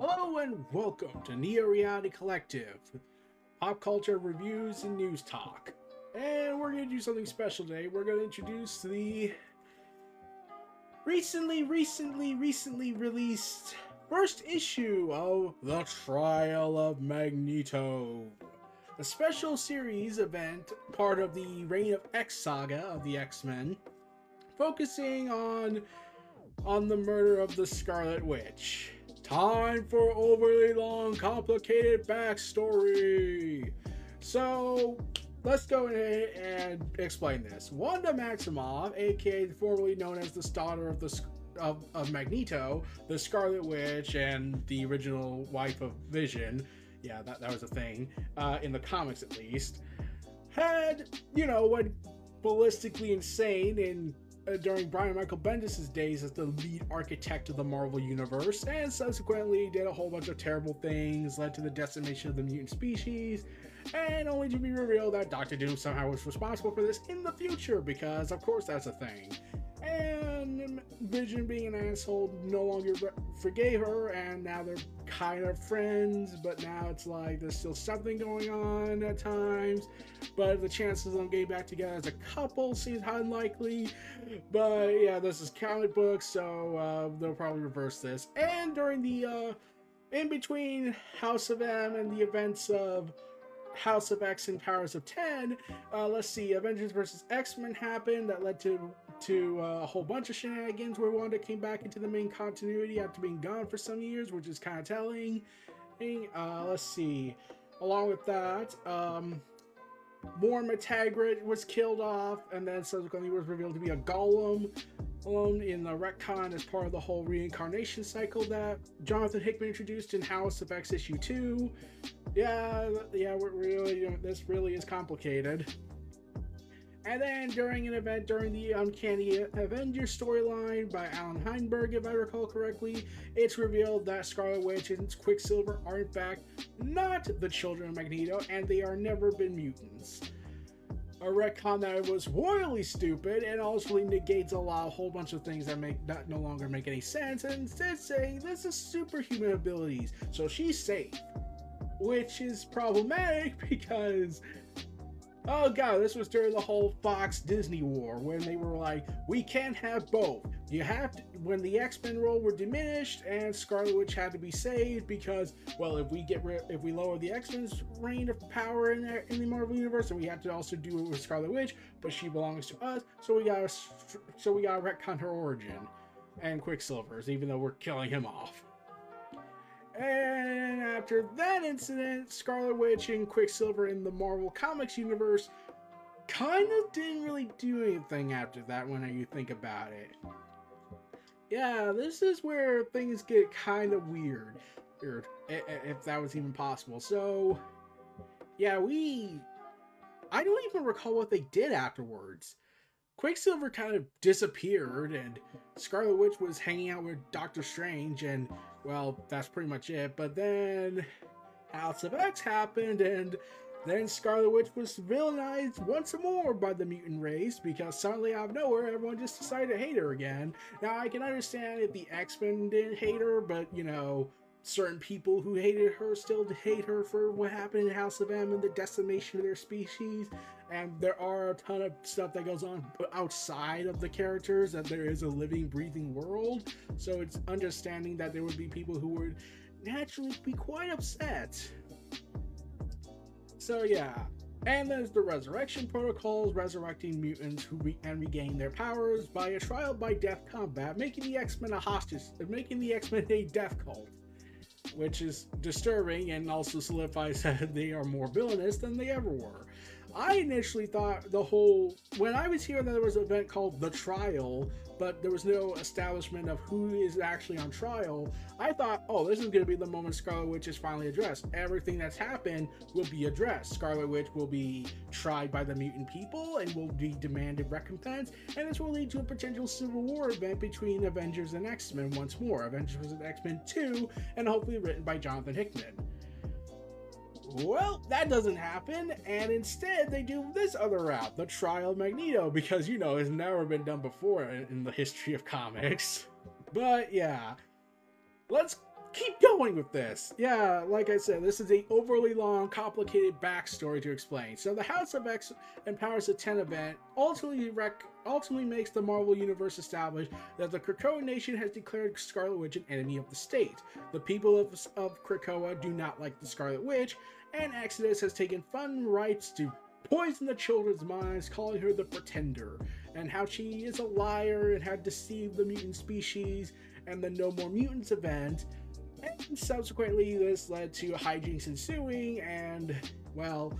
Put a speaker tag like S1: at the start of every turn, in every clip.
S1: Hello and welcome to Neo Reality Collective, pop culture reviews and news talk. And we're going to do something special today. We're going to introduce the recently, recently, recently released first issue of The Trial of Magneto. A special series event, part of the Reign of X saga of the X-Men, focusing on on the murder of the Scarlet Witch. Time for overly long, complicated backstory. So, let's go ahead and explain this. Wanda Maximoff, aka formerly known as the daughter of the of, of Magneto, the Scarlet Witch, and the original wife of Vision. Yeah, that, that was a thing, uh, in the comics at least. Had, you know, went ballistically insane and Uh, during Brian Michael Bendis' days as the lead architect of the Marvel Universe, and subsequently did a whole bunch of terrible things, led to the decimation of the mutant species, and only to be revealed that Doctor Doom somehow was responsible for this in the future, because of course that's a thing. And Vision being an asshole no longer forgave her, and now they're kind of friends, but now it's like there's still something going on at times. But the chances of them getting back together as a couple seems unlikely. But yeah, this is comic books, so uh, they'll probably reverse this. And during the uh, in between House of M and the events of House of X and Powers of 10, uh, let's see, Avengers versus X-Men happened that led to to uh, a whole bunch of shenanigans where Wanda came back into the main continuity after being gone for some years, which is kind of telling. Uh, let's see. Along with that, um, Moira MacTaggert was killed off, and then subsequently was revealed to be a golem alone in the retcon as part of the whole reincarnation cycle that Jonathan Hickman introduced in House of X issue 2. Yeah, yeah, we're really, this really is complicated. And then during an event during the Uncanny Avengers storyline by Alan Heinberg, if I recall correctly, it's revealed that Scarlet Witch and Quicksilver are in fact not the children of Magneto, and they are never been mutants. A retcon that was royally stupid and ultimately negates a lot, a whole bunch of things that make that no longer make any sense, and instead saying this is superhuman abilities, so she's safe. Which is problematic because Oh god, this was during the whole Fox Disney war when they were like, we can't have both. You have to when the X-Men role were diminished and Scarlet Witch had to be saved because, well, if we get rid, if we lower the X-Men's reign of power in the, in the Marvel universe, then we have to also do it with Scarlet Witch, but she belongs to us, so we gotta so we gotta retcon her origin and Quicksilver's, even though we're killing him off. And after that incident, Scarlet Witch and Quicksilver in the Marvel Comics universe kind of didn't really do anything after that when you think about it. Yeah, this is where things get kind of weird, or if that was even possible. So, yeah, we. I don't even recall what they did afterwards. Quicksilver kind of disappeared, and Scarlet Witch was hanging out with Doctor Strange, and well, that's pretty much it. But then House of X happened, and Then Scarlet Witch was villainized once more by the mutant race because suddenly out of nowhere everyone just decided to hate her again. Now I can understand if the X-Men didn't hate her, but you know, certain people who hated her still hate her for what happened in House of M and the decimation of their species. And there are a ton of stuff that goes on outside of the characters, that there is a living, breathing world. So it's understanding that there would be people who would naturally be quite upset. So yeah. And there's the resurrection protocols, resurrecting mutants who re- and regain their powers by a trial by death combat, making the X-Men a hostage, making the X-Men a death cult which is disturbing and also solidifies that they are more villainous than they ever were. I initially thought the whole when I was here that there was an event called the trial, but there was no establishment of who is actually on trial. I thought, oh, this is going to be the moment Scarlet Witch is finally addressed. Everything that's happened will be addressed. Scarlet Witch will be tried by the mutant people and will be demanded recompense, and this will lead to a potential Civil War event between Avengers and X Men once more. Avengers and X Men 2, and hopefully written by Jonathan Hickman. Well, that doesn't happen, and instead they do this other route, the trial of Magneto, because you know it's never been done before in, the history of comics. But yeah, let's keep going with this. Yeah, like I said, this is a overly long, complicated backstory to explain. So the House of X and Powers of Ten event ultimately rec- ultimately makes the Marvel Universe establish that the Krakoa Nation has declared Scarlet Witch an enemy of the state. The people of, of Krakoa do not like the Scarlet Witch, and Exodus has taken fun rights to poison the children's minds, calling her the Pretender, and how she is a liar and had deceived the mutant species, and the No More Mutants event. And subsequently, this led to hijinks ensuing, and, well,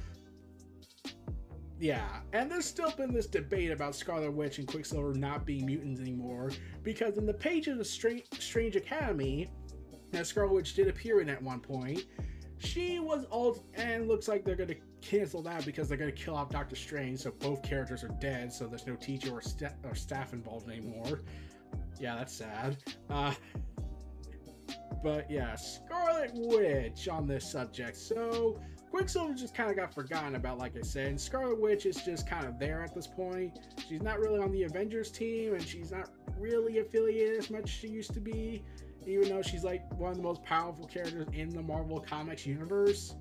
S1: yeah, and there's still been this debate about Scarlet Witch and Quicksilver not being mutants anymore, because in the pages of Strange, Academy, that Scarlet Witch did appear in at one point, she was alt, and looks like they're gonna cancel that because they're gonna kill off Doctor Strange, so both characters are dead, so there's no teacher or, st- or staff involved anymore. Yeah, that's sad. Uh, but yeah, Scarlet Witch on this subject. So Quicksilver just kind of got forgotten about, like I said, and Scarlet Witch is just kind of there at this point. She's not really on the Avengers team, and she's not really affiliated as much as she used to be even though she's like one of the most powerful characters in the Marvel Comics universe.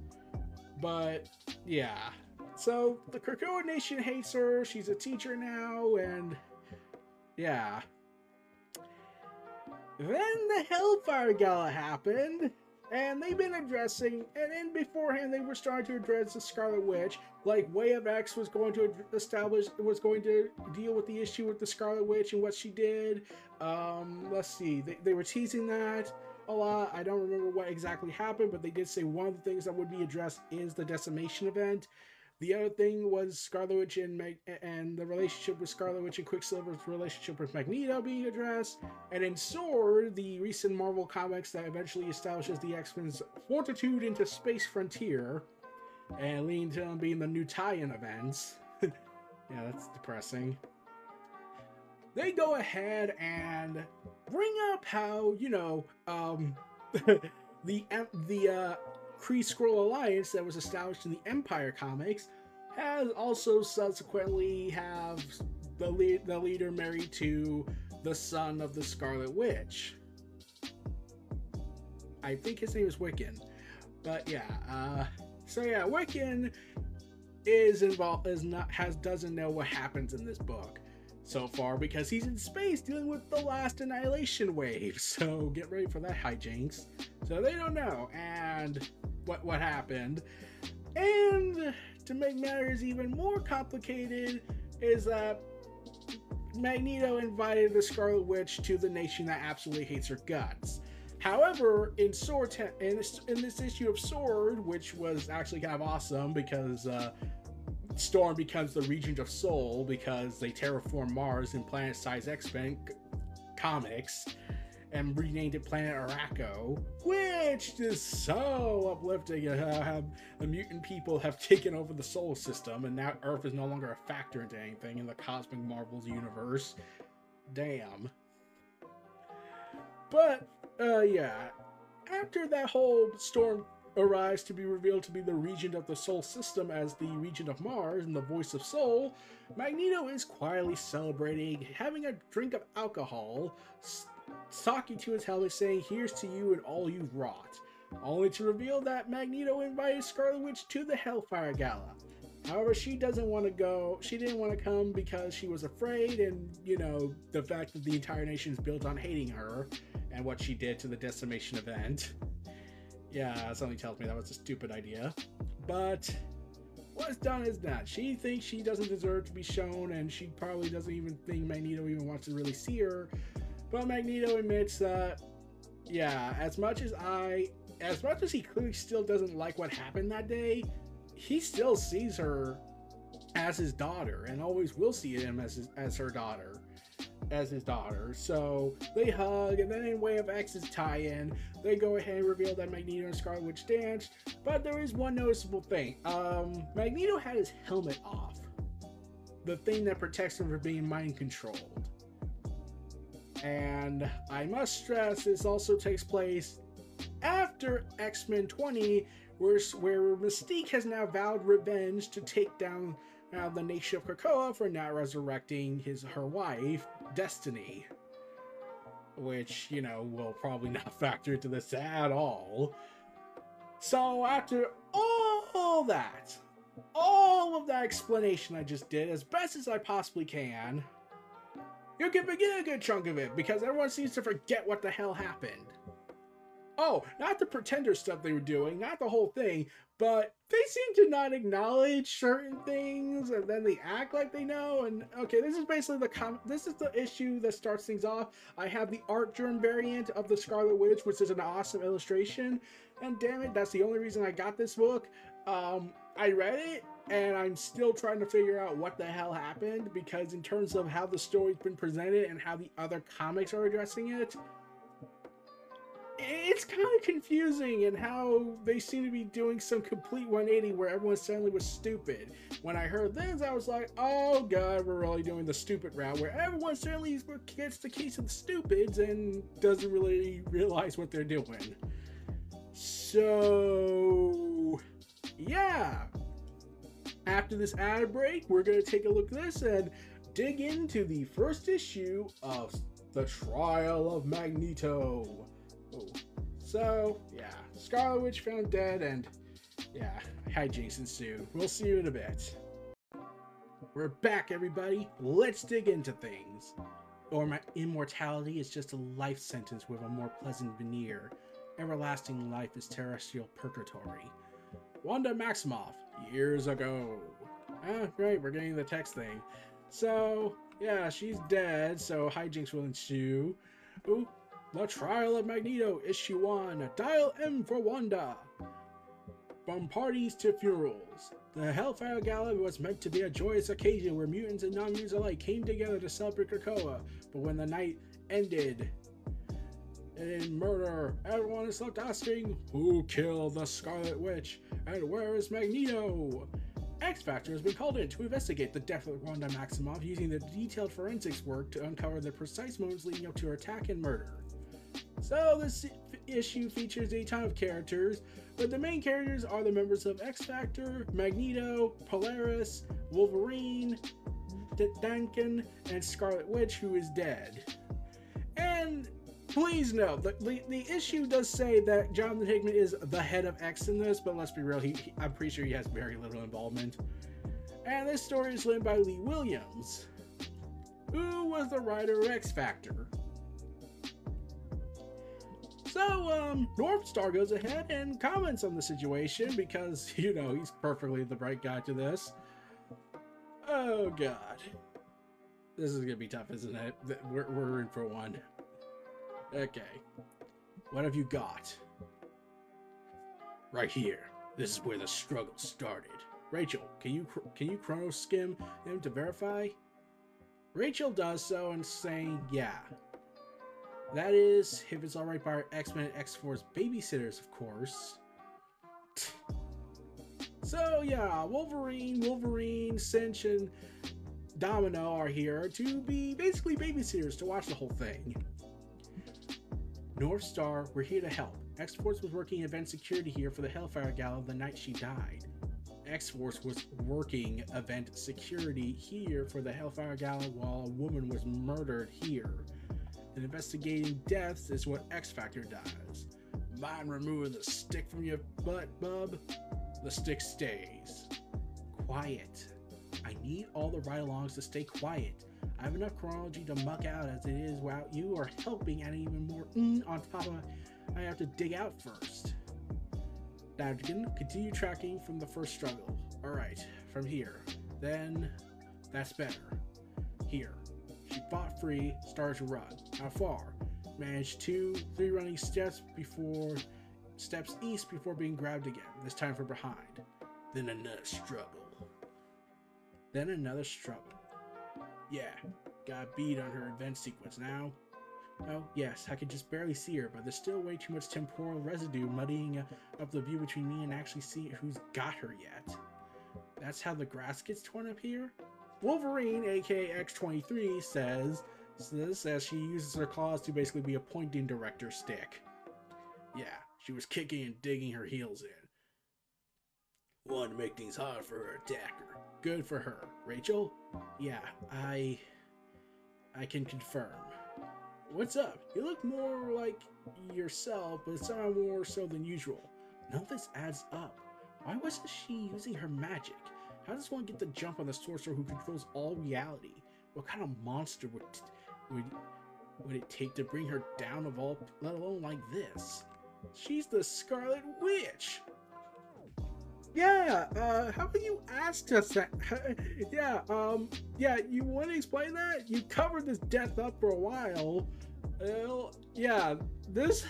S1: But yeah, so the Krakoa Nation hates her. She's a teacher now, and yeah. Then the Hellfire Gala happened, and they've been addressing, and then beforehand they were starting to address the Scarlet Witch. Like Way of X was going to establish, was going to deal with the issue with the Scarlet Witch and what she did. Um, let's see, they, they were teasing that a lot. I don't remember what exactly happened, but they did say one of the things that would be addressed is the decimation event. The other thing was Scarlet Witch and Mag- and the relationship with Scarlet Witch and Quicksilver's relationship with Magneto being addressed, and in Sword, the recent Marvel comics that eventually establishes the X Men's fortitude into Space Frontier, and leading to them being the new tie-in events. yeah, that's depressing. They go ahead and bring up how you know um, the the uh, Kree Skrull Alliance that was established in the Empire comics has also subsequently have the the leader married to the son of the Scarlet Witch. I think his name is Wiccan, but yeah. Uh, so yeah, Wiccan is involved is not has doesn't know what happens in this book so far because he's in space dealing with the last annihilation wave. So get ready for that hijinks. So they don't know and what what happened. And to make matters even more complicated is that Magneto invited the Scarlet Witch to the nation that absolutely hates her guts. However, in Sword, in this, issue of Sword, which was actually kind of awesome because uh, Storm becomes the Regent of Sol because they terraform Mars in Planet Size X-Men comics and renamed it Planet Arakko, which is so uplifting. Uh, the mutant people have taken over the solar system, and now Earth is no longer a factor into anything in the Cosmic Marvels universe. Damn. But, uh, yeah. After that whole Storm arrives to be revealed to be the regent of the Sol system as the regent of Mars and the voice of Sol, Magneto is quietly celebrating, having a drink of alcohol, talking to his helmet saying, Here's to you and all you've wrought, only to reveal that Magneto invited Scarlet Witch to the Hellfire Gala. However, she doesn't want to go. She didn't want to come because she was afraid, and you know, the fact that the entire nation is built on hating her and what she did to the decimation event. Yeah, something tells me that was a stupid idea. But what's done is done. She thinks she doesn't deserve to be shown, and she probably doesn't even think Magneto even wants to really see her. But Magneto admits that, yeah, as much as I, as much as he clearly still doesn't like what happened that day, he still sees her as his daughter and always will see him as his, as her daughter as his daughter. So they hug, and then in Way of X's tie-in, they go ahead and reveal that Magneto and Scarlet Witch dance. But there is one noticeable thing. Um, Magneto had his helmet off, the thing that protects him from being mind controlled. And I must stress, this also takes place after X Men 20, where, where Mystique has now vowed revenge to take down uh, the nation of Krakoa for not resurrecting his her wife, Destiny. Which, you know, will probably not factor into this at all. So after all that, all of that explanation I just did as best as I possibly can, you can begin a good chunk of it because everyone seems to forget what the hell happened. Oh, not the pretender stuff they were doing, not the whole thing, but they seem to not acknowledge certain things and then they act like they know and okay this is basically the com- this is the issue that starts things off. I have the Artgerm variant of the scarlet witch which is an awesome illustration and damn it that's the only reason i got this book. Um i read it and i'm still trying to figure out what the hell happened because in terms of how the story's been presented and how the other comics are addressing it it's kind of confusing and how they seem to be doing some complete 180 where everyone suddenly was stupid. When I heard this, I was like, oh god, we're really doing the stupid route where everyone suddenly gets the keys of the stupids and doesn't really realize what they're doing. So, yeah. After this ad break, we're going to take a look at this and dig into the first issue of The Trial of Magneto. So, yeah, Scarlet Witch found dead, and yeah, hijinks ensue. We'll see you in a bit. We're back, everybody. Let's dig into things. Or my immortality is just a life sentence with a more pleasant veneer. Everlasting life is terrestrial purgatory. Wanda Maximoff, years ago. Ah, right, we're getting the text thing. So, yeah, she's dead, so hijinks will ensue. Ooh, the Trial of Magneto, Issue 1. Dial M for Wanda. From parties to funerals. The Hellfire Gala was meant to be a joyous occasion where mutants and non-mutants alike came together to celebrate Krakoa, but when the night ended in murder, everyone is left asking, who killed the Scarlet Witch, and where is Magneto? X Factor has been called in to investigate the death of Wanda Maximoff using the detailed forensics work to uncover the precise moments leading up to her attack and murder. So this issue features a ton of characters, but the main characters are the members of X Factor, Magneto, Polaris, Wolverine, D- Duncan, and Scarlet Witch, who is dead. And please note that the, the issue does say that Jonathan Hickman is the head of X in this, but let's be real, he, he, I'm pretty sure he has very little involvement. And this story is written by Leah Williams, who was the writer of X Factor. So, um, Northstar goes ahead and comments on the situation because, you know, he's perfectly the right guy to this. Oh, God. This is gonna be tough, isn't it? We're, we're in for one. Okay. What have you got? Right here. This is where the struggle started. Rachel, can you can you chrono skim him to verify? Rachel does so and saying, yeah, that is, if it's alright by X-Men X-Force babysitters, of course. So yeah, Wolverine, Wolverine, Cinch, and Domino are here to be basically babysitters to watch the whole thing. Northstar, we're here to help. X-Force was working event security here for the Hellfire Gala the night she died. X-Force was working event security here for the Hellfire Gala while a woman was murdered here. Investigating deaths is what X Factor does. Mind removing the stick from your butt, bub? The stick stays. Quiet. I need all the ride alongs to stay quiet. I have enough chronology to muck out as it is while you are helping and even more mm, on top of I have to dig out first. Now, continue tracking from the first struggle. Alright, from here. Then, that's better. Here. Fought free, started to run. How far? Managed two, three running steps before steps east before being grabbed again, this time from behind. Then another struggle. Then another struggle. Yeah, got beat on her event sequence now. Oh, yes, I can just barely see her, but there's still way too much temporal residue muddying up the view between me and actually seeing who's got her yet. That's how the grass gets torn up here? Wolverine, aka X23, says this as she uses her claws to basically be a pointing director stick. Yeah, she was kicking and digging her heels in. Wanted to make things hard for her attacker. Good for her. Rachel? Yeah, I... I can confirm. What's up? You look more like yourself, but somehow more so than usual. None of this adds up. Why wasn't she using her magic? How does one get the jump on the sorcerer who controls all reality? What kind of monster would would would it take to bring her down of all, let alone like this? She's the Scarlet Witch. Yeah, uh, how about you ask us that? yeah, um, yeah, you want to explain that? You covered this death up for a while. Well, yeah, this,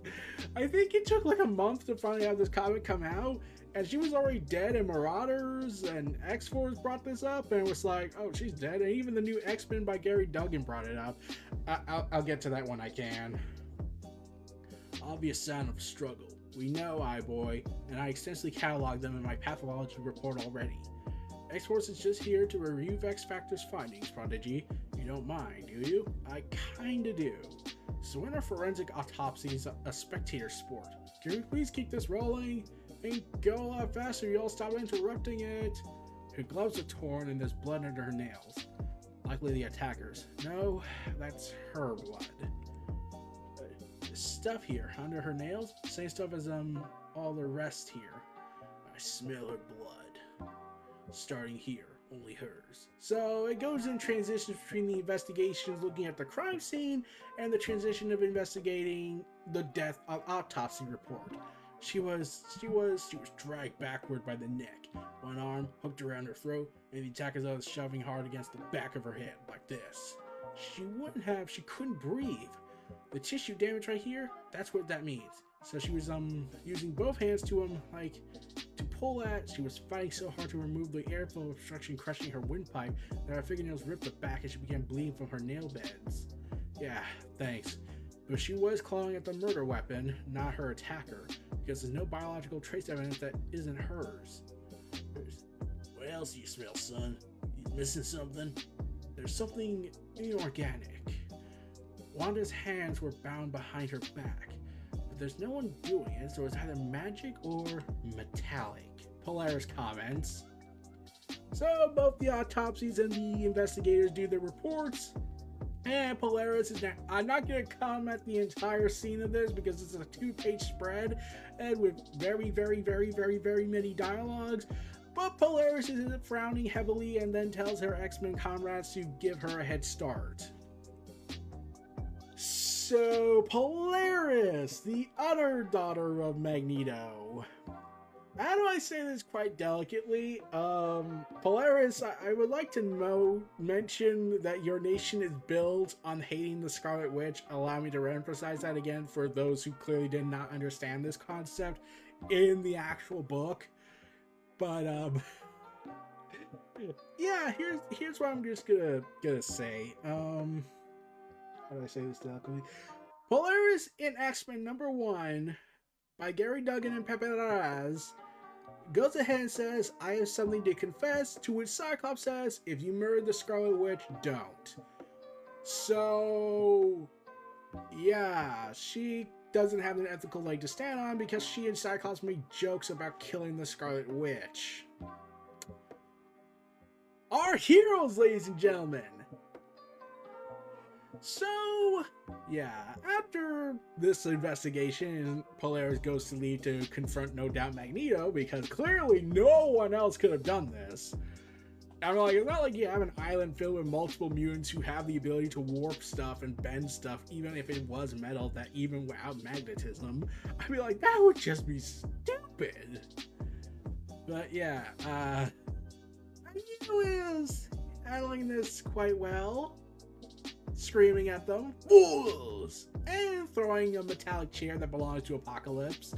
S1: I think it took like a month to finally have this comic come out, and she was already dead, in Marauders and X-Force brought this up, and was like, oh, she's dead, and even the new X-Men by Gerry Duggan brought it up. I- will get to that when I can. Obvious sign of struggle. We know I boy, and I extensively cataloged them in my pathology report already. X-Force is just here to review X Factor's findings, Prodigy. You don't mind, do you? I kinda do. So when are forensic autopsies a spectator sport? Can we please keep this rolling? And go a lot faster, y'all stop interrupting it. Her gloves are torn and there's blood under her nails. Likely the attackers. No, that's her blood stuff here under her nails. Same stuff as um all the rest here. I smell her blood. Starting here, only hers. So it goes in transitions between the investigations looking at the crime scene and the transition of investigating the death of autopsy report. She was she was she was dragged backward by the neck, one arm hooked around her throat, and the attackers was shoving hard against the back of her head like this. She wouldn't have she couldn't breathe. The tissue damage right here, that's what that means. So she was um using both hands to um like to pull at. She was fighting so hard to remove the airflow obstruction crushing her windpipe that her fingernails ripped it back and she began bleeding from her nail beds. Yeah, thanks. But she was clawing at the murder weapon, not her attacker, because there's no biological trace evidence that isn't hers. What else do you smell, son? You missing something? There's something inorganic. Wanda's hands were bound behind her back, but there's no one doing it, so it's either magic or metallic. Polaris comments. So both the autopsies and the investigators do their reports. And Polaris is now. I'm not going to comment the entire scene of this because it's a two page spread and with very, very, very, very, very many dialogues. But Polaris is frowning heavily and then tells her X Men comrades to give her a head start. So, Polaris, the other daughter of Magneto. How do I say this quite delicately? Um, Polaris, I, I would like to know, mention that your nation is built on hating the Scarlet Witch. Allow me to reemphasize that again for those who clearly did not understand this concept in the actual book. But um, yeah, here's here's what I'm just gonna gonna say. Um how do I say this delicately? Polaris in X-Men number one by Gerry Duggan and Pepe Larraz goes ahead and says, I have something to confess, to which Cyclops says, if you murdered the Scarlet Witch, don't. So, yeah, she doesn't have an ethical leg to stand on because she and Cyclops make jokes about killing the Scarlet Witch. Our heroes, ladies and gentlemen! So, yeah, after this investigation, Polaris goes to leave to confront No Doubt Magneto because clearly no one else could have done this. I'm like, it's not like you have an island filled with multiple mutants who have the ability to warp stuff and bend stuff, even if it was metal, that even without magnetism. I'd be like, that would just be stupid. But yeah, uh, Magneto is handling this quite well screaming at them, fools, and throwing a metallic chair that belongs to Apocalypse.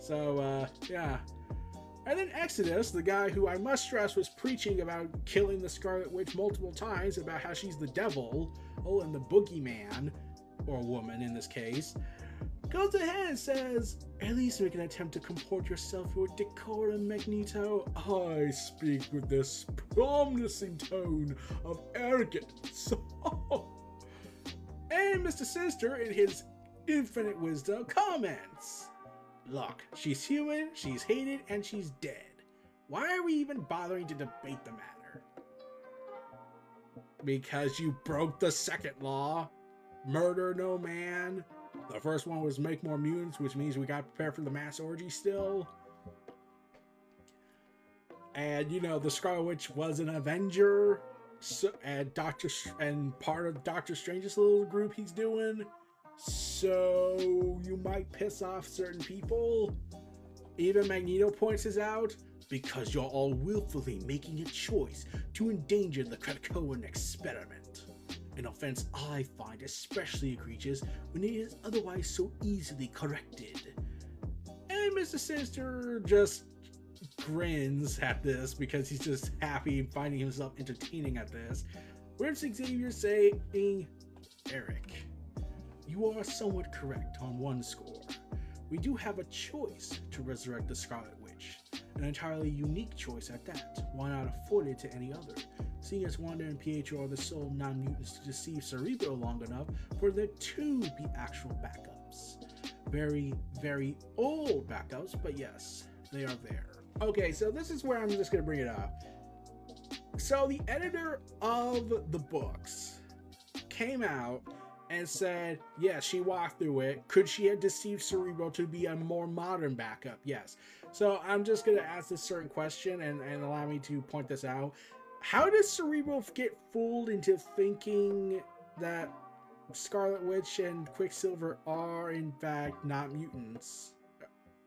S1: So, uh, yeah. And then Exodus, the guy who I must stress was preaching about killing the Scarlet Witch multiple times, about how she's the devil, oh, and the boogeyman, or woman in this case, goes ahead and says, At least make an attempt to comport yourself with decorum, Magneto. I speak with this promising tone of arrogance. And Mr. Sinister, in his infinite wisdom, comments Look, she's human, she's hated, and she's dead. Why are we even bothering to debate the matter? Because you broke the second law. Murder no man. The first one was make more mutants, which means we got prepared for the mass orgy still. And you know, the Scarlet Witch was an Avenger so, and Doctor and part of Doctor Strange's little group he's doing. So you might piss off certain people. Even Magneto points this out because you're all willfully making a choice to endanger the Krakoan experiment. An offense I find especially egregious when it is otherwise so easily corrected. And Mr. Sinister just grins at this because he's just happy finding himself entertaining at this. Where's Xavier saying, Eric, you are somewhat correct on one score. We do have a choice to resurrect the Scarlet Witch, an entirely unique choice at that, one not afforded to any other, seeing as Wanda and Pietro are the sole non mutants to deceive Cerebro long enough for there to be actual backups. Very, very old backups, but yes, they are there. Okay, so this is where I'm just going to bring it up. So the editor of the books came out and said, yes, she walked through it. Could she have deceived Cerebro to be a more modern backup? Yes. So I'm just going to ask this certain question and, and allow me to point this out. How does Cerebro get fooled into thinking that Scarlet Witch and Quicksilver are, in fact, not mutants?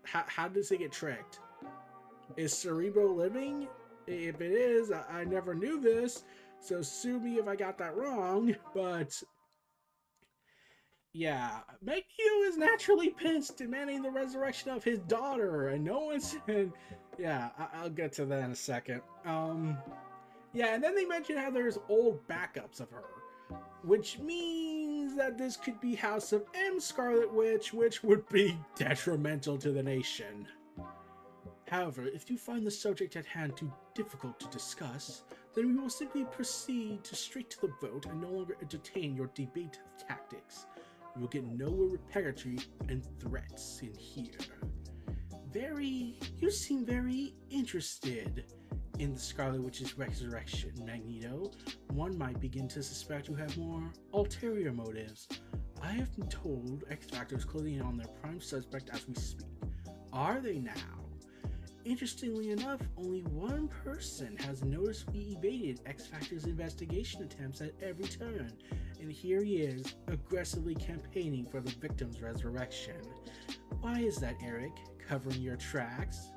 S1: How, how does it get tricked? Is Cerebro living? If it is, I, I never knew this, so sue me if I got that wrong, but yeah, Magneto is naturally pissed, demanding the resurrection of his daughter, and no one's. And yeah, I- will get to that in a second. Um, yeah, and then they mention how there's old backups of her, which means that this could be House of M Scarlet Witch, which would be detrimental to the nation. However, if you find the subject at hand too difficult to discuss, then we will simply proceed to straight to the vote and no longer entertain your debate tactics. You will get nowhere with purgatory and threats in here. Very, you seem very interested in the Scarlet Witch's resurrection, Magneto. One might begin to suspect you have more ulterior motives. I have been told X Factor is closing in on their prime suspect as we speak. Are they now? Interestingly enough, only one person has noticeably evaded X Factor's investigation attempts at every turn, and here he is, aggressively campaigning for the victim's resurrection. Why is that, Eric? Covering your tracks?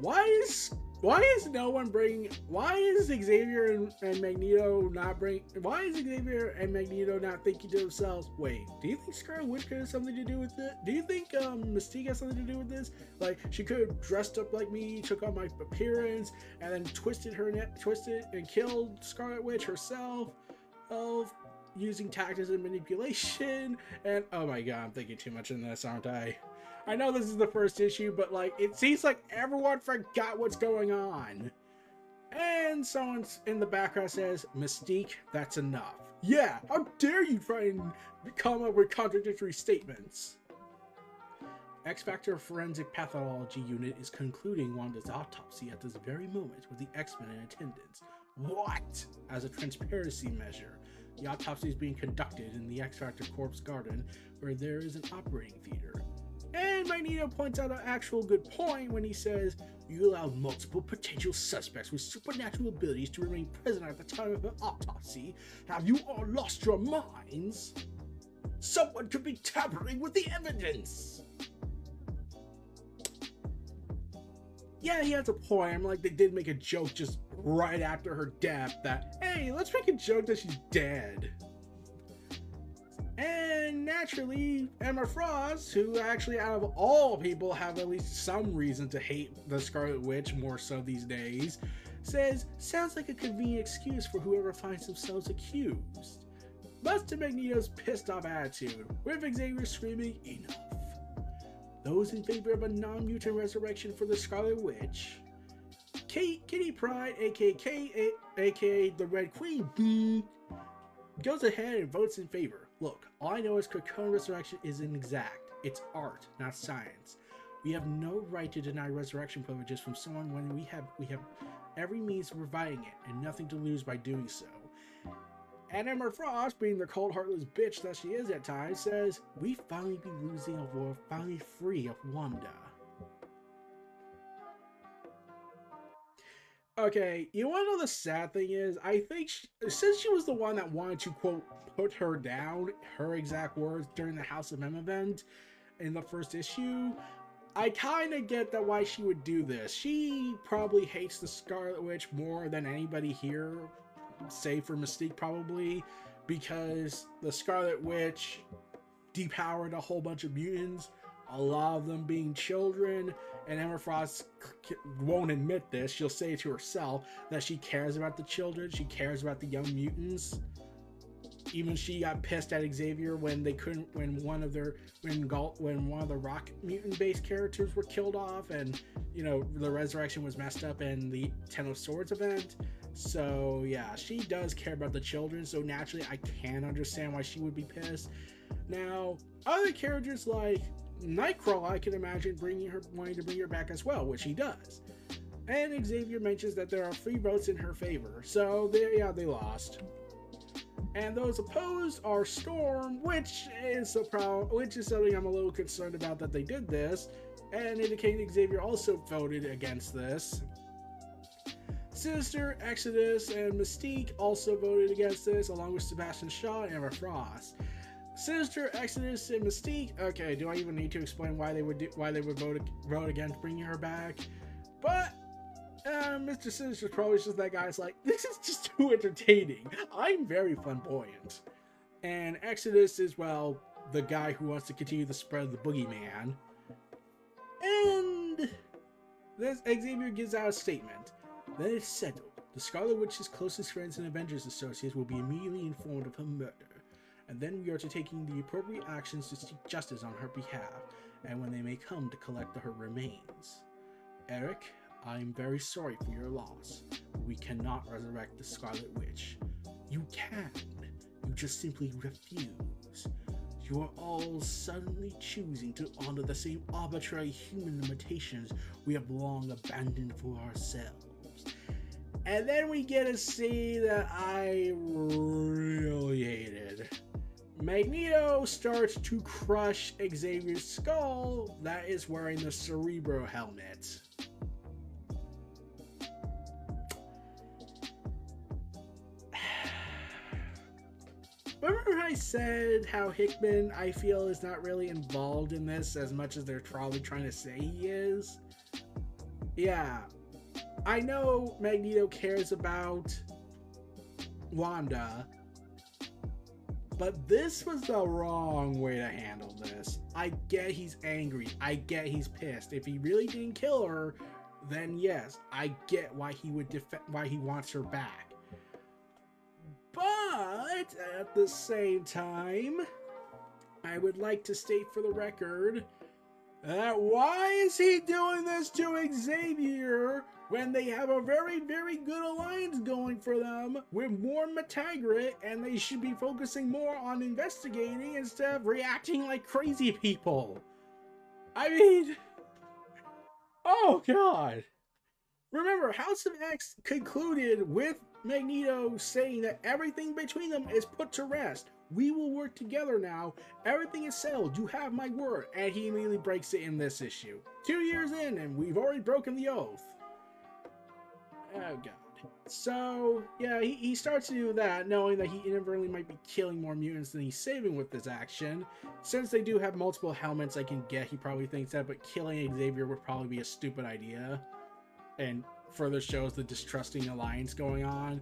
S1: Why is why is no one bringing? Why is Xavier and, and, Magneto not bring? Why is Xavier and Magneto not thinking to themselves? Wait, do you think Scarlet Witch could have something to do with it? Do you think um, Mystique has something to do with this? Like she could have dressed up like me, took on my appearance, and then twisted her neck, twisted and killed Scarlet Witch herself, of using tactics and manipulation. And oh my god, I'm thinking too much in this, aren't I? I know this is the first issue, but like it seems like everyone forgot what's going on. And someone in the background says, Mystique, that's enough. Yeah, how dare you try and come up with contradictory statements? X Factor Forensic Pathology Unit is concluding Wanda's autopsy at this very moment with the X Men in attendance. What? As a transparency measure, the autopsy is being conducted in the X Factor Corpse Garden, where there is an operating theater. And Magneto points out an actual good point when he says, You allowed multiple potential suspects with supernatural abilities to remain present at the time of an autopsy. Have you all lost your minds? Someone could be tampering with the evidence! Yeah, he has a point. I'm like, they did make a joke just right after her death that, hey, let's make a joke that she's dead. And naturally, Emma Frost, who actually out of all people have at least some reason to hate the Scarlet Witch more so these days, says, sounds like a convenient excuse for whoever finds themselves accused. Much to Magneto's pissed off attitude, with Xavier screaming, enough. Those in favor of a non-mutant resurrection for the Scarlet Witch, Kate, Kitty Pryde, aka, aka the Red Queen, goes ahead and votes in favor. Look, all I know is Krakoa resurrection is inexact. It's art, not science. We have no right to deny resurrection privileges from someone when we have we have every means of providing it and nothing to lose by doing so. And Emma Frost, being the cold heartless bitch that she is at times, says, We finally be losing a war finally free of Wanda. Okay, you want to know the sad thing is? I think she, since she was the one that wanted to quote put her down, her exact words during the House of M event in the first issue, I kind of get that why she would do this. She probably hates the Scarlet Witch more than anybody here, save for Mystique probably, because the Scarlet Witch depowered a whole bunch of mutants, a lot of them being children, and Emma Frost won't admit this. She'll say to herself that she cares about the children, she cares about the young mutants. Even she got pissed at Xavier when they couldn't, when one of their, when Galt, when one of the Rock mutant based characters were killed off, and you know the resurrection was messed up in the Ten of Swords event. So yeah, she does care about the children. So naturally, I can understand why she would be pissed. Now, other characters like Nightcrawler, I can imagine bringing her, wanting to bring her back as well, which he does. And Xavier mentions that there are three votes in her favor, so they, yeah, they lost. And those opposed are Storm, which is a problem, which is something I'm a little concerned about that they did this, and indicating Xavier also voted against this. Sinister, Exodus, and Mystique also voted against this, along with Sebastian Shaw and Emma Frost. Sinister, Exodus, and Mystique. Okay, do I even need to explain why they would do, why they would vote vote against bringing her back? But uh, Mr. Sinister's probably just that guy's like, this is just too entertaining. I'm very flamboyant. And Exodus is well the guy who wants to continue the spread of the boogeyman. And this Xavier gives out a statement. Then it's settled. The Scarlet Witch's closest friends and Avengers associates will be immediately informed of her murder and then we are to taking the appropriate actions to seek justice on her behalf, and when they may come to collect her remains. Eric, I am very sorry for your loss, we cannot resurrect the Scarlet Witch. You can, you just simply refuse. You are all suddenly choosing to honor the same arbitrary human limitations we have long abandoned for ourselves. And then we get to see that I really hated. Magneto starts to crush Xavier's skull that is wearing the Cerebro helmet. I said how Hickman, I feel, is not really involved in this as much as they're probably trying to say he is? Yeah. I know Magneto cares about Wanda, but this was the wrong way to handle this. I get he's angry. I get he's pissed. If he really didn't kill her, then yes, I get why he would def- why he wants her back. But at the same time, I would like to state for the record that why is he doing this to Xavier when they have a very, very good alliance going for them with Moira MacTaggert, and they should be focusing more on investigating instead of reacting like crazy people. I mean, oh god. Remember, House of X concluded with Magneto saying that everything between them is put to rest. We will work together now. Everything is settled. You have my word. And he immediately breaks it in this issue. Two years in, and we've already broken the oath. Oh, God. So, yeah, he, he starts to do that, knowing that he inadvertently might be killing more mutants than he's saving with this action. Since they do have multiple helmets I can get, he probably thinks that, but killing Xavier would probably be a stupid idea. And further shows the distrusting alliance going on.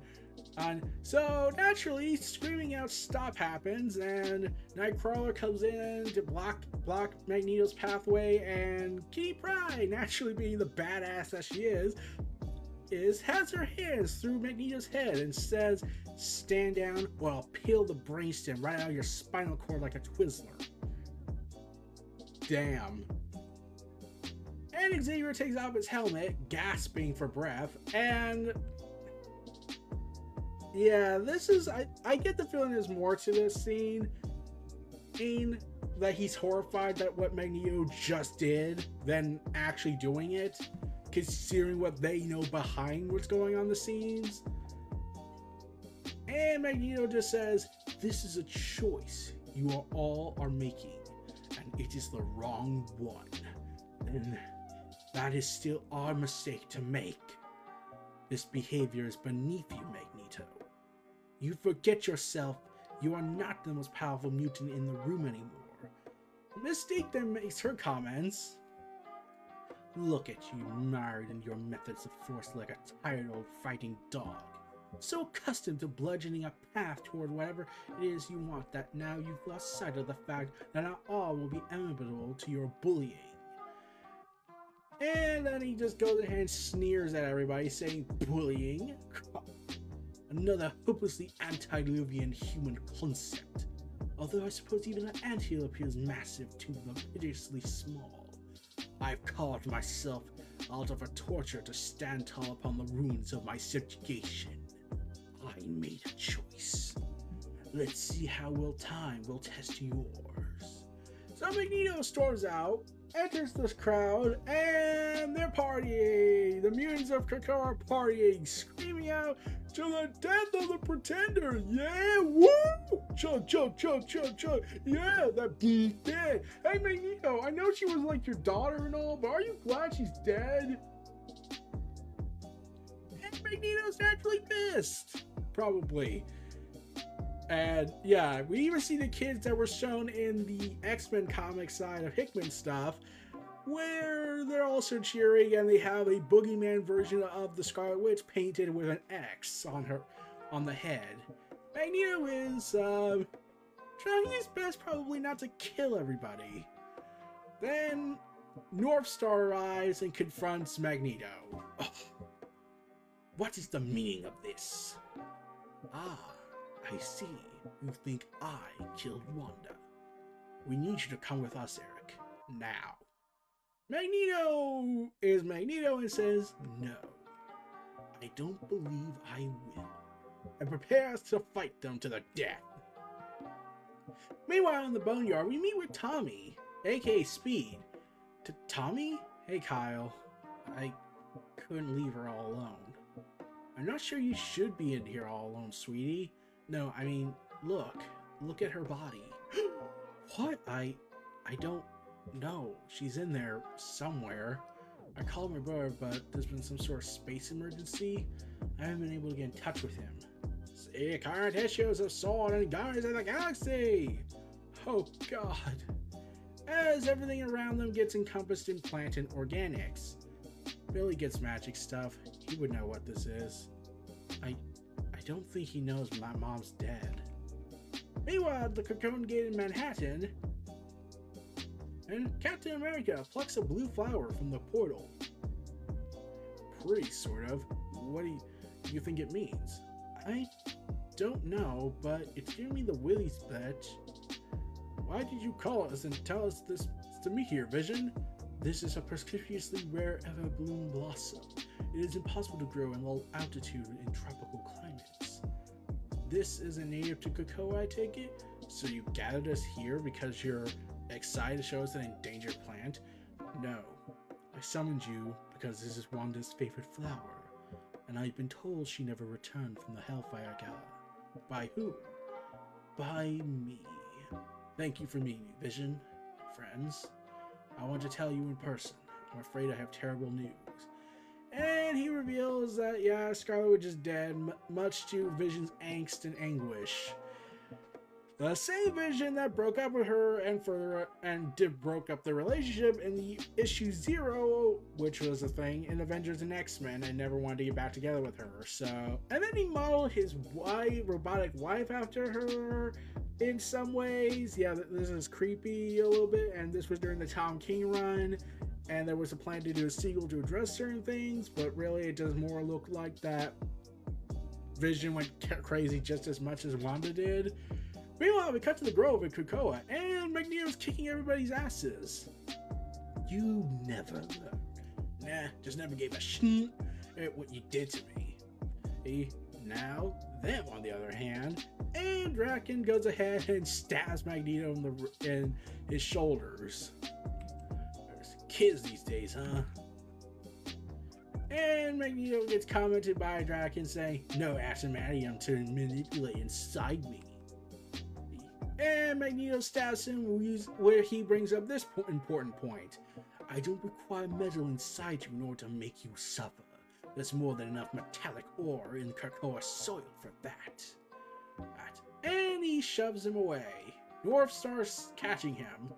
S1: And so naturally, screaming out "Stop!" happens, and Nightcrawler comes in to block block Magneto's pathway, and Kitty Pryde, naturally being the badass that she is, is has her hands through Magneto's head and says, "Stand down, or I'll peel the brainstem right out of your spinal cord like a Twizzler." Damn. And Xavier takes off his helmet, gasping for breath, and yeah, this is I, I get the feeling there's more to this scene. In that he's horrified that what Magneto just did than actually doing it, considering what they know behind what's going on the scenes. And Magneto just says, This is a choice you are all are making, and it is the wrong one. And that is still our mistake to make. This behavior is beneath you, Magneto. You forget yourself. You are not the most powerful mutant in the room anymore. Mystique then makes her comments. Look at you, married in your methods of force like a tired old fighting dog. So accustomed to bludgeoning a path toward whatever it is you want that now you've lost sight of the fact that not all will be amenable to your bullying. And then he just goes ahead and sneers at everybody, saying, Bullying? Another hopelessly antediluvian human concept. Although I suppose even an anthill appears massive to the hideously small. I've carved myself out of a torture to stand tall upon the ruins of my subjugation. I made a choice. Let's see how well time will test yours. So Magneto storms out, enters this crowd, and they're partying. The mutants of Krakoa are partying, screaming out to the death of the pretender. Yeah, woo! Chug, chug, chug, chug, chug. Yeah, that beef dead. Hey, Magneto, I know she was like your daughter and all, but are you glad she's dead? And Magneto's naturally pissed. Probably. And yeah, we even see the kids that were shown in the X Men comic side of Hickman stuff, where they're also cheering and they have a boogeyman version of the Scarlet Witch painted with an X on her on the head. Magneto is uh, trying his best probably not to kill everybody. Then Northstar arrives and confronts Magneto. Oh, what is the meaning of this? Ah, I see. You think I killed Wanda. We need you to come with us, Eric. Now. Magneto is Magneto and says no. I don't believe I will. And prepares to fight them to the death. Meanwhile, in the boneyard, we meet with Tommy, aka Speed. To Tommy? Hey, Kyle. I couldn't leave her all alone. I'm not sure you should be in here all alone, sweetie. No, I mean, look. Look at her body. what? I... I don't know. She's in there somewhere. I called my brother, but there's been some sort of space emergency. I haven't been able to get in touch with him. See current issues of Sword and Guardians of the Galaxy! Oh god. As everything around them gets encompassed in plant and organics. Billy gets magic stuff. He would know what this is. I I don't think he knows my mom's dead. Meanwhile, the Cocoon Gate in Manhattan, and Captain America plucks a blue flower from the portal. Pretty, sort of. What do you, you think it means? I don't know, but it's giving me the willies bet. Why did you call us and tell us this to me here, Vision? This is a conspicuously rare everbloom blossom. It is impossible to grow in low altitude in tropical climates. This is a native to Krakoa, I take it? So you gathered us here because you're excited to show us an endangered plant? No. I summoned you because this is Wanda's favorite flower, and I've been told she never returned from the Hellfire Gala. By whom? By me. Thank you for meeting me, Vision. Friends. I want to tell you in person. I'm afraid I have terrible news. And he reveals that, yeah, Scarlet Witch is dead, much to Vision's angst and anguish. The same Vision that broke up with her and further and did broke up the relationship in the issue zero, which was a thing in Avengers and X Men, and never wanted to get back together with her. So, and then he modeled his wife, robotic wife, after her in some ways. Yeah, this is creepy a little bit, and this was during the Tom King run and there was a plan to do a sequel to address certain things, but really it does more look like that Vision went crazy just as much as Wanda did. Meanwhile, we cut to the Grove in Krakoa, and Magneto's kicking everybody's asses. You never learn. Nah, just never gave a shit at what you did to me. Eh, Now, them on the other hand, and Daken goes ahead and stabs Magneto in, the, in his shoulders. There's kids these days, huh? And Magneto gets commented by Daken saying, No adamantium to manipulate inside me. And Magneto stabs him where he brings up this important point. I don't require metal inside you in order to make you suffer. There's more than enough metallic ore in Krakoa soil for that. And he shoves him away. Northstar's catching him.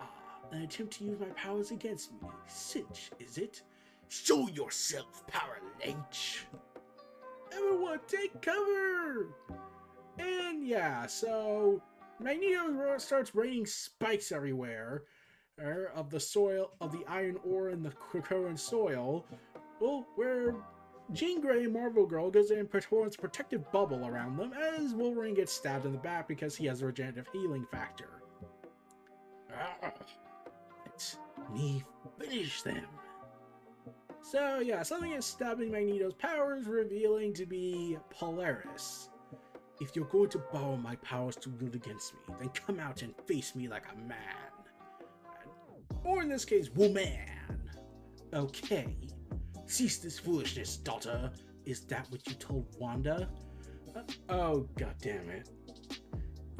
S1: Ah, an attempt to use my powers against me. Cinch, is it? Show yourself, Power. Everyone, take cover! And yeah, so Magneto starts raining spikes everywhere er, of the soil, of the iron ore in the Krakoan soil. Well, where Jean Grey, Marvel Girl, goes in performs protective bubble around them as Wolverine gets stabbed in the back because he has a regenerative healing factor. Ah, let me finish them. So yeah, something is stopping Magneto's powers, revealing to be Polaris. If you're going to borrow my powers to wield against me, then come out and face me like a man. Or in this case, woman. Okay. Cease this foolishness, daughter. Is that what you told Wanda? Uh, oh, god damn it.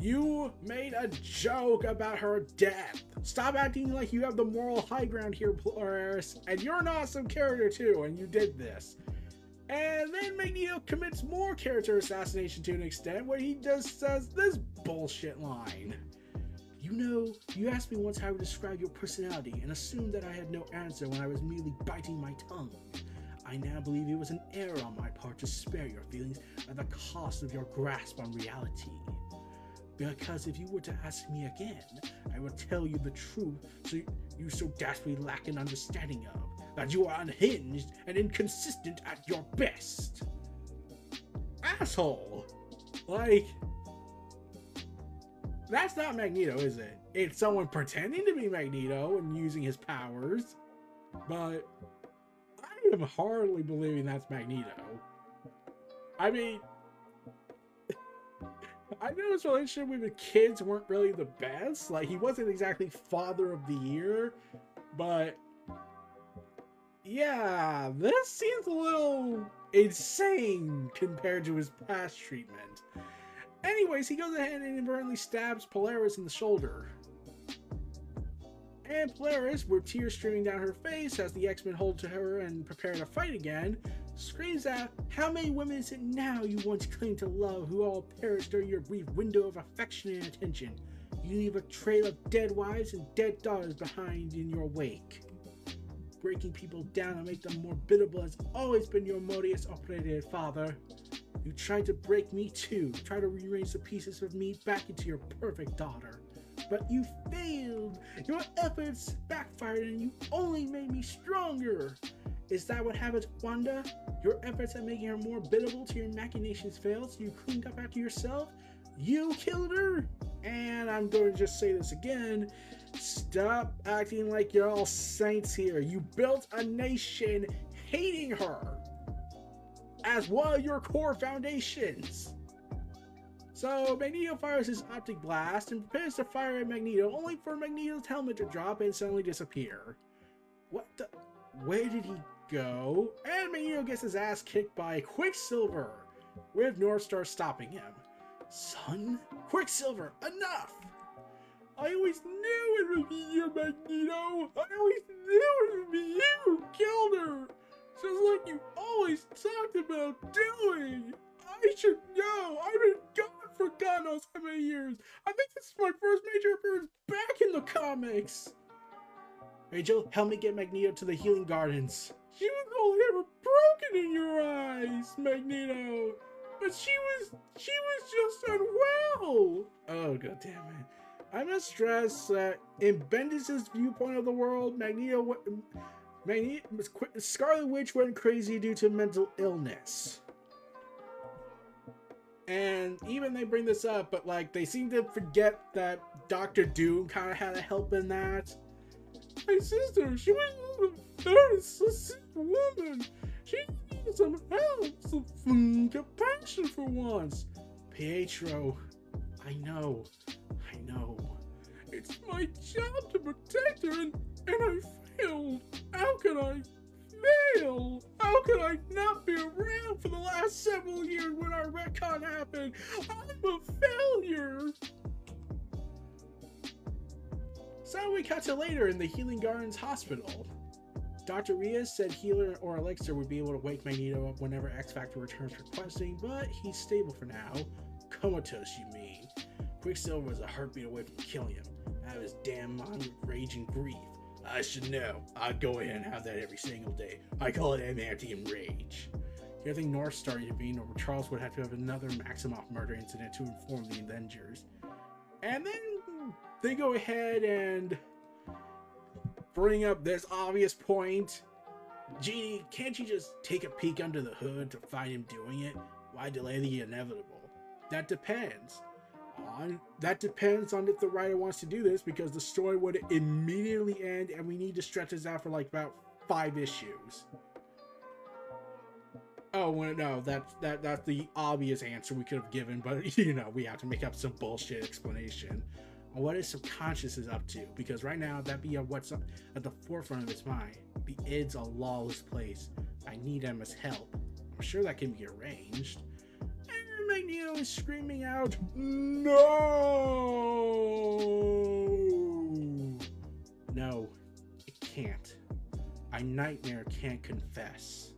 S1: You made a joke about her death. Stop acting like you have the moral high ground here, Polaris. And you're an awesome character too, and you did this. And then Magneto commits more character assassination to an extent where he just says this bullshit line. You know, you asked me once how I describe your personality and assumed that I had no answer when I was merely biting my tongue. I now believe it was an error on my part to spare your feelings at the cost of your grasp on reality. Because if you were to ask me again, I would tell you the truth so you so desperately lack an understanding of that you are unhinged and inconsistent at your best. Asshole! Like, that's not Magneto, is it? It's someone pretending to be Magneto and using his powers, but I am hardly believing that's Magneto. I mean, I know his relationship with the kids weren't really the best. Like, he wasn't exactly father of the year, but yeah, this seems a little insane compared to his past treatment. Anyways, he goes ahead and inadvertently stabs Polaris in the shoulder. And Polaris, with tears streaming down her face as the X Men hold to her and prepare to fight again, screams out, How many women is it now you once claimed to love who all perished during your brief window of affection and attention? You leave a trail of dead wives and dead daughters behind in your wake. Breaking people down and make them more biddable has always been your modus operandi, father. You tried to break me too, try to rearrange the pieces of me back into your perfect daughter. But you failed! Your efforts backfired and you only made me stronger! Is that what happened, Wanda? Your efforts at making her more biddable to your machinations failed, so you cleaned up after yourself? You killed her? And I'm going to just say this again stop acting like you're all saints here. You built a nation hating her as of your core foundations. So Magneto fires his optic blast and prepares to fire at Magneto, only for Magneto's helmet to drop and suddenly disappear. What the? Where did he go? And Magneto gets his ass kicked by Quicksilver, with Northstar stopping him. Son? Quicksilver, enough! I always knew it would be you, Magneto! I always knew it would be you who killed her! Just like you always talked about doing! I should know! I've been gone for God knows how many years! I think this is my first major appearance back in the comics! Rachel, help me get Magneto to the Healing Gardens. Was only ever broken in your eyes, Magneto! But she was, she was just unwell! Oh, god damn it. I must stress that in Bendis' viewpoint of the world, Magneto, mm, Magneto, Scarlet Witch went crazy due to mental illness. And even they bring this up, but like they seem to forget that Doctor Doom kind of had a help in that. My sister, she was a very sick woman. She needed some some compassion for once. Pietro, I know, I know. It's my job to protect her, and, and I failed. How can I fail? How could I not be around for the last several years when our retcon happened? I'm a failure. So we cut to later in the Healing Gardens hospital. Dr. Rios said Healer or Elixir would be able to wake Magneto up whenever X Factor returns for questing, but he's stable for now. Comatose, you mean? Quicksilver was a heartbeat away from killing him. Out of his damn mind and grief. I should know. I'd go ahead and have that every single day. I call it adamantium rage. Everything Northstar intervened over Charles would have to have another Maximoff murder incident to inform the Avengers. And then they go ahead and bring up this obvious point. Jeannie, can't you just take a peek under the hood to find him doing it? Why delay the inevitable? That depends on that depends on if the writer wants to do this because the story would immediately end and we need to stretch this out for like about five issues. Oh no, that's that that's the obvious answer we could have given, but you know we have to make up some bullshit explanation on what his subconscious is up to because right now that be what's at the forefront of his mind. The id's a lawless place. I need Emma's help. I'm sure that can be arranged. And Magneto is screaming out, No! No, it can't. A nightmare can't confess.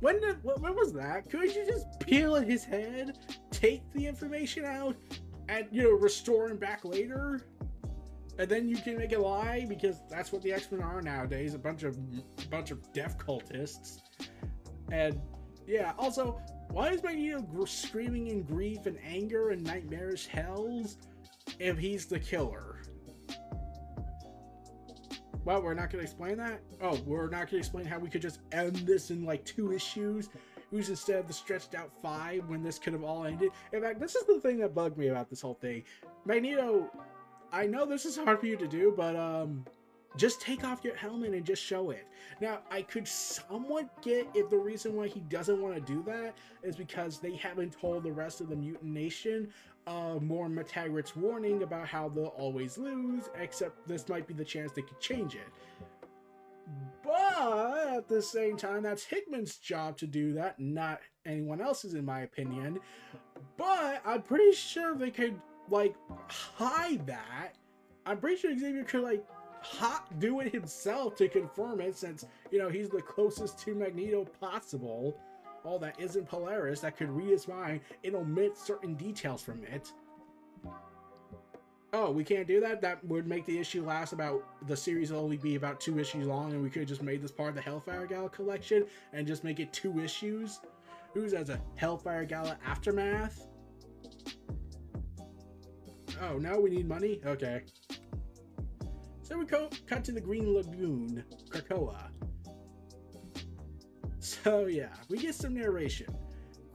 S1: When did, when was that? Could you just peel at his head, take the information out, and you know restore him back later? and then you can make it lie because that's what the X-Men are nowadays—a bunch of bunch of deaf cultists. And yeah, also, why is Magneto screaming in grief and anger and nightmarish hells if he's the killer? Well, we're not going to explain that? Oh, we're not going to explain how we could just end this in like two issues? Who's instead of the stretched out five when this could have all ended? In fact, this is the thing that bugged me about this whole thing. Magneto, I know this is hard for you to do, but um, just take off your helmet and just show it. Now, I could somewhat get if the reason why he doesn't want to do that is because they haven't told the rest of the mutant nation uh, Moira MacTaggert's warning about how they'll always lose, except this might be the chance they could change it. But at the same time, that's Hickman's job to do that, not anyone else's, in my opinion. But I'm pretty sure they could, like, hide that. I'm pretty sure Xavier could, like, hot do it himself to confirm it since, you know, he's the closest to Magneto possible. All that isn't Polaris that could read his mind and omit certain details from it. Oh, we can't do that? That would make the issue last about, the series only be about two issues long and we could just made this part of the Hellfire Gala collection and just make it two issues? Who's as a Hellfire Gala Aftermath? Oh, now we need money? Okay. So we go, cut to the Green Lagoon, Krakoa. So yeah, we get some narration.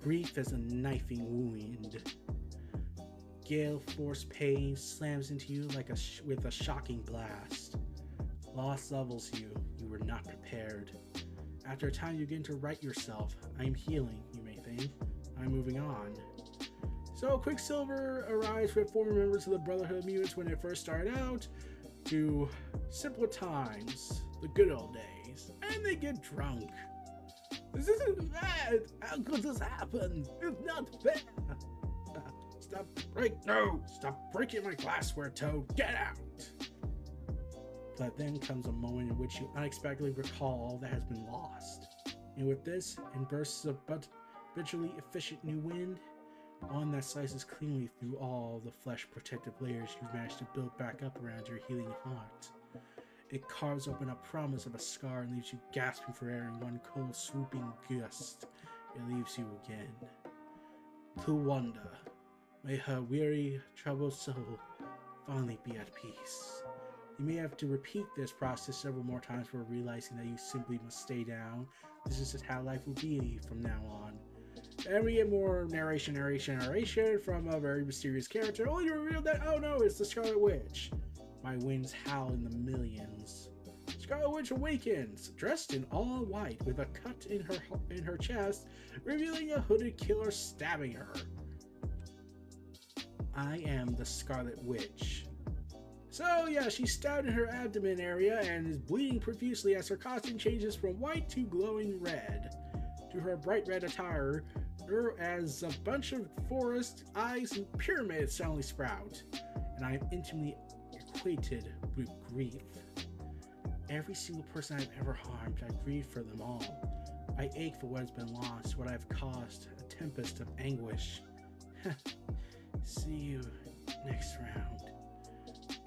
S1: Grief is a knifing wound. Gale force pain slams into you like a sh- with a shocking blast. Loss levels you. You were not prepared. After a time, you begin to right yourself. I'm healing, you may think. I'm moving on. So, Quicksilver arrives with former members of the Brotherhood of Mutants when it first started out to simpler times, the good old days, and they get drunk. This isn't bad. How could this happen? It's not fair. Stop break no! Stop breaking my glassware, Toad. Get out! But then comes a moment in which you unexpectedly recall all that has been lost. And with this, in bursts of but habitually efficient new wind, one that slices cleanly through all the flesh protective layers you've managed to build back up around your healing heart. It carves open a promise of a scar and leaves you gasping for air in one cold, swooping gust. It leaves you again. To wanda, may her weary, troubled soul finally be at peace. You may have to repeat this process several more times before realizing that you simply must stay down. This is just how life will be from now on. And we get more narration, narration, narration from a very mysterious character, only to reveal that, oh no, it's the Scarlet Witch. My winds howl in the millions. Scarlet Witch awakens, dressed in all white, with a cut in her in her chest, revealing a hooded killer stabbing her. I am the Scarlet Witch. So yeah, she's stabbed in her abdomen area and is bleeding profusely as her costume changes from white to glowing red. To her bright red attire, as a bunch of forest, eyes, and pyramids suddenly sprout, and I am intimately equated with grief. Every single person I've ever harmed, I grieve for them all. I ache for what has been lost, what I've caused, a tempest of anguish. See you next round.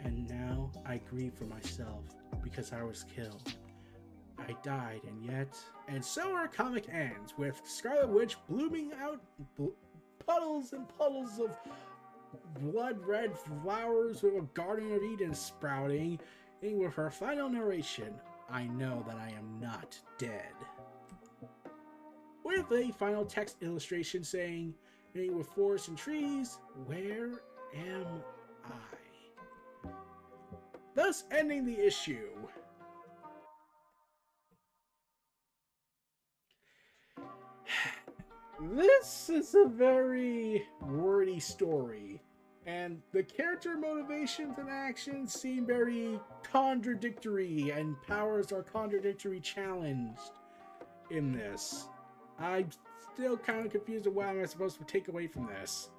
S1: And now I grieve for myself because I was killed. I died, and yet. And so our comic ends with Scarlet Witch blooming out bl- puddles and puddles of blood red flowers with a Garden of Eden sprouting, and with her final narration, I know that I am not dead. With a final text illustration saying, with forests and trees, where am I? Thus ending the issue. This is a very wordy story, and the character motivations and actions seem very contradictory, and powers are contradictory challenged in this. I'm still kind of confused of what am I supposed to take away from this,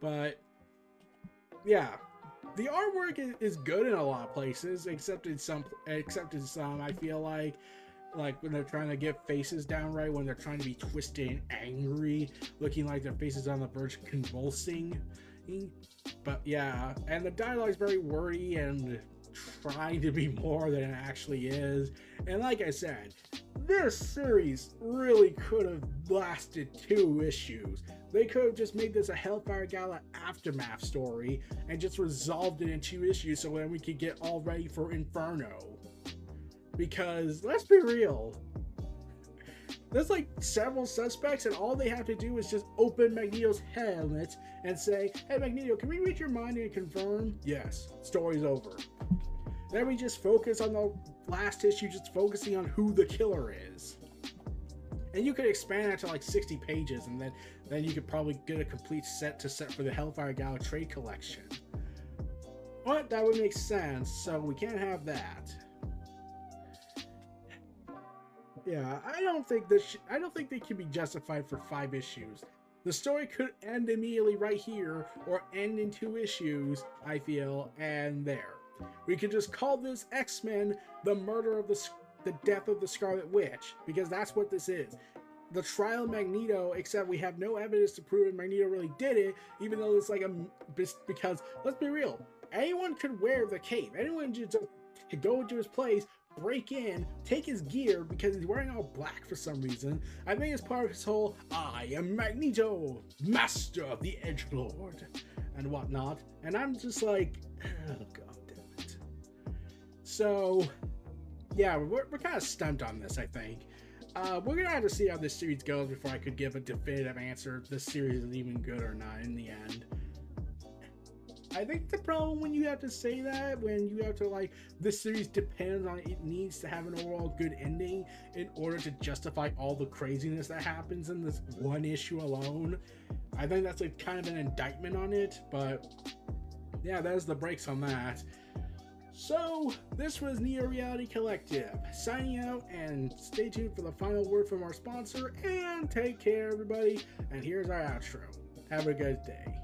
S1: but yeah, the artwork is good in a lot of places, except in some, except in some. I feel like like when they're trying to get faces down right, when they're trying to be twisted and angry, looking like their faces on the verge convulsing. But yeah, and the dialogue is very wordy and trying to be more than it actually is. And like I said, this series really could have lasted two issues. They could have just made this a Hellfire Gala aftermath story and just resolved it in two issues so then we could get all ready for Inferno. Because let's be real, there's like several suspects, and all they have to do is just open Magneto's helmet and say, Hey, Magneto, can we read your mind and confirm? Yes, story's over. Then we just focus on the last issue, just focusing on who the killer is. And you could expand that to like 60 pages, and then, then you could probably get a complete set to set for the Hellfire Gala trade collection. But that would make sense, so we can't have that yeah, I don't think this. I don't think they can be justified for five issues. The story could end immediately right here, or end in two issues. I feel, and there. We could just call this X Men: The Murder of the the Death of the Scarlet Witch, because that's what this is. The trial of Magneto, except we have no evidence to prove Magneto really did it, even though it's like a because let's be real, anyone could wear the cape. Anyone just could go into his place, break in, take his gear because he's wearing all black for some reason. I think it's part of his whole I am Magneto, master of the Edge Lord, and whatnot. And I'm just like, oh, god damn it. So, yeah, we're, we're kind of stumped on this, I think. uh, we're gonna have to see how this series goes before I could give a definitive answer if this series is even good or not in the end. I think the problem when you have to say that, when you have to like, this series depends on it needs to have an overall good ending in order to justify all the craziness that happens in this one issue alone. I think that's a kind of an indictment on it, but yeah, that's the breaks on that. So, this was Neo Reality Collective signing out and stay tuned for the final word from our sponsor and take care, everybody. And here's our outro. Have a good day.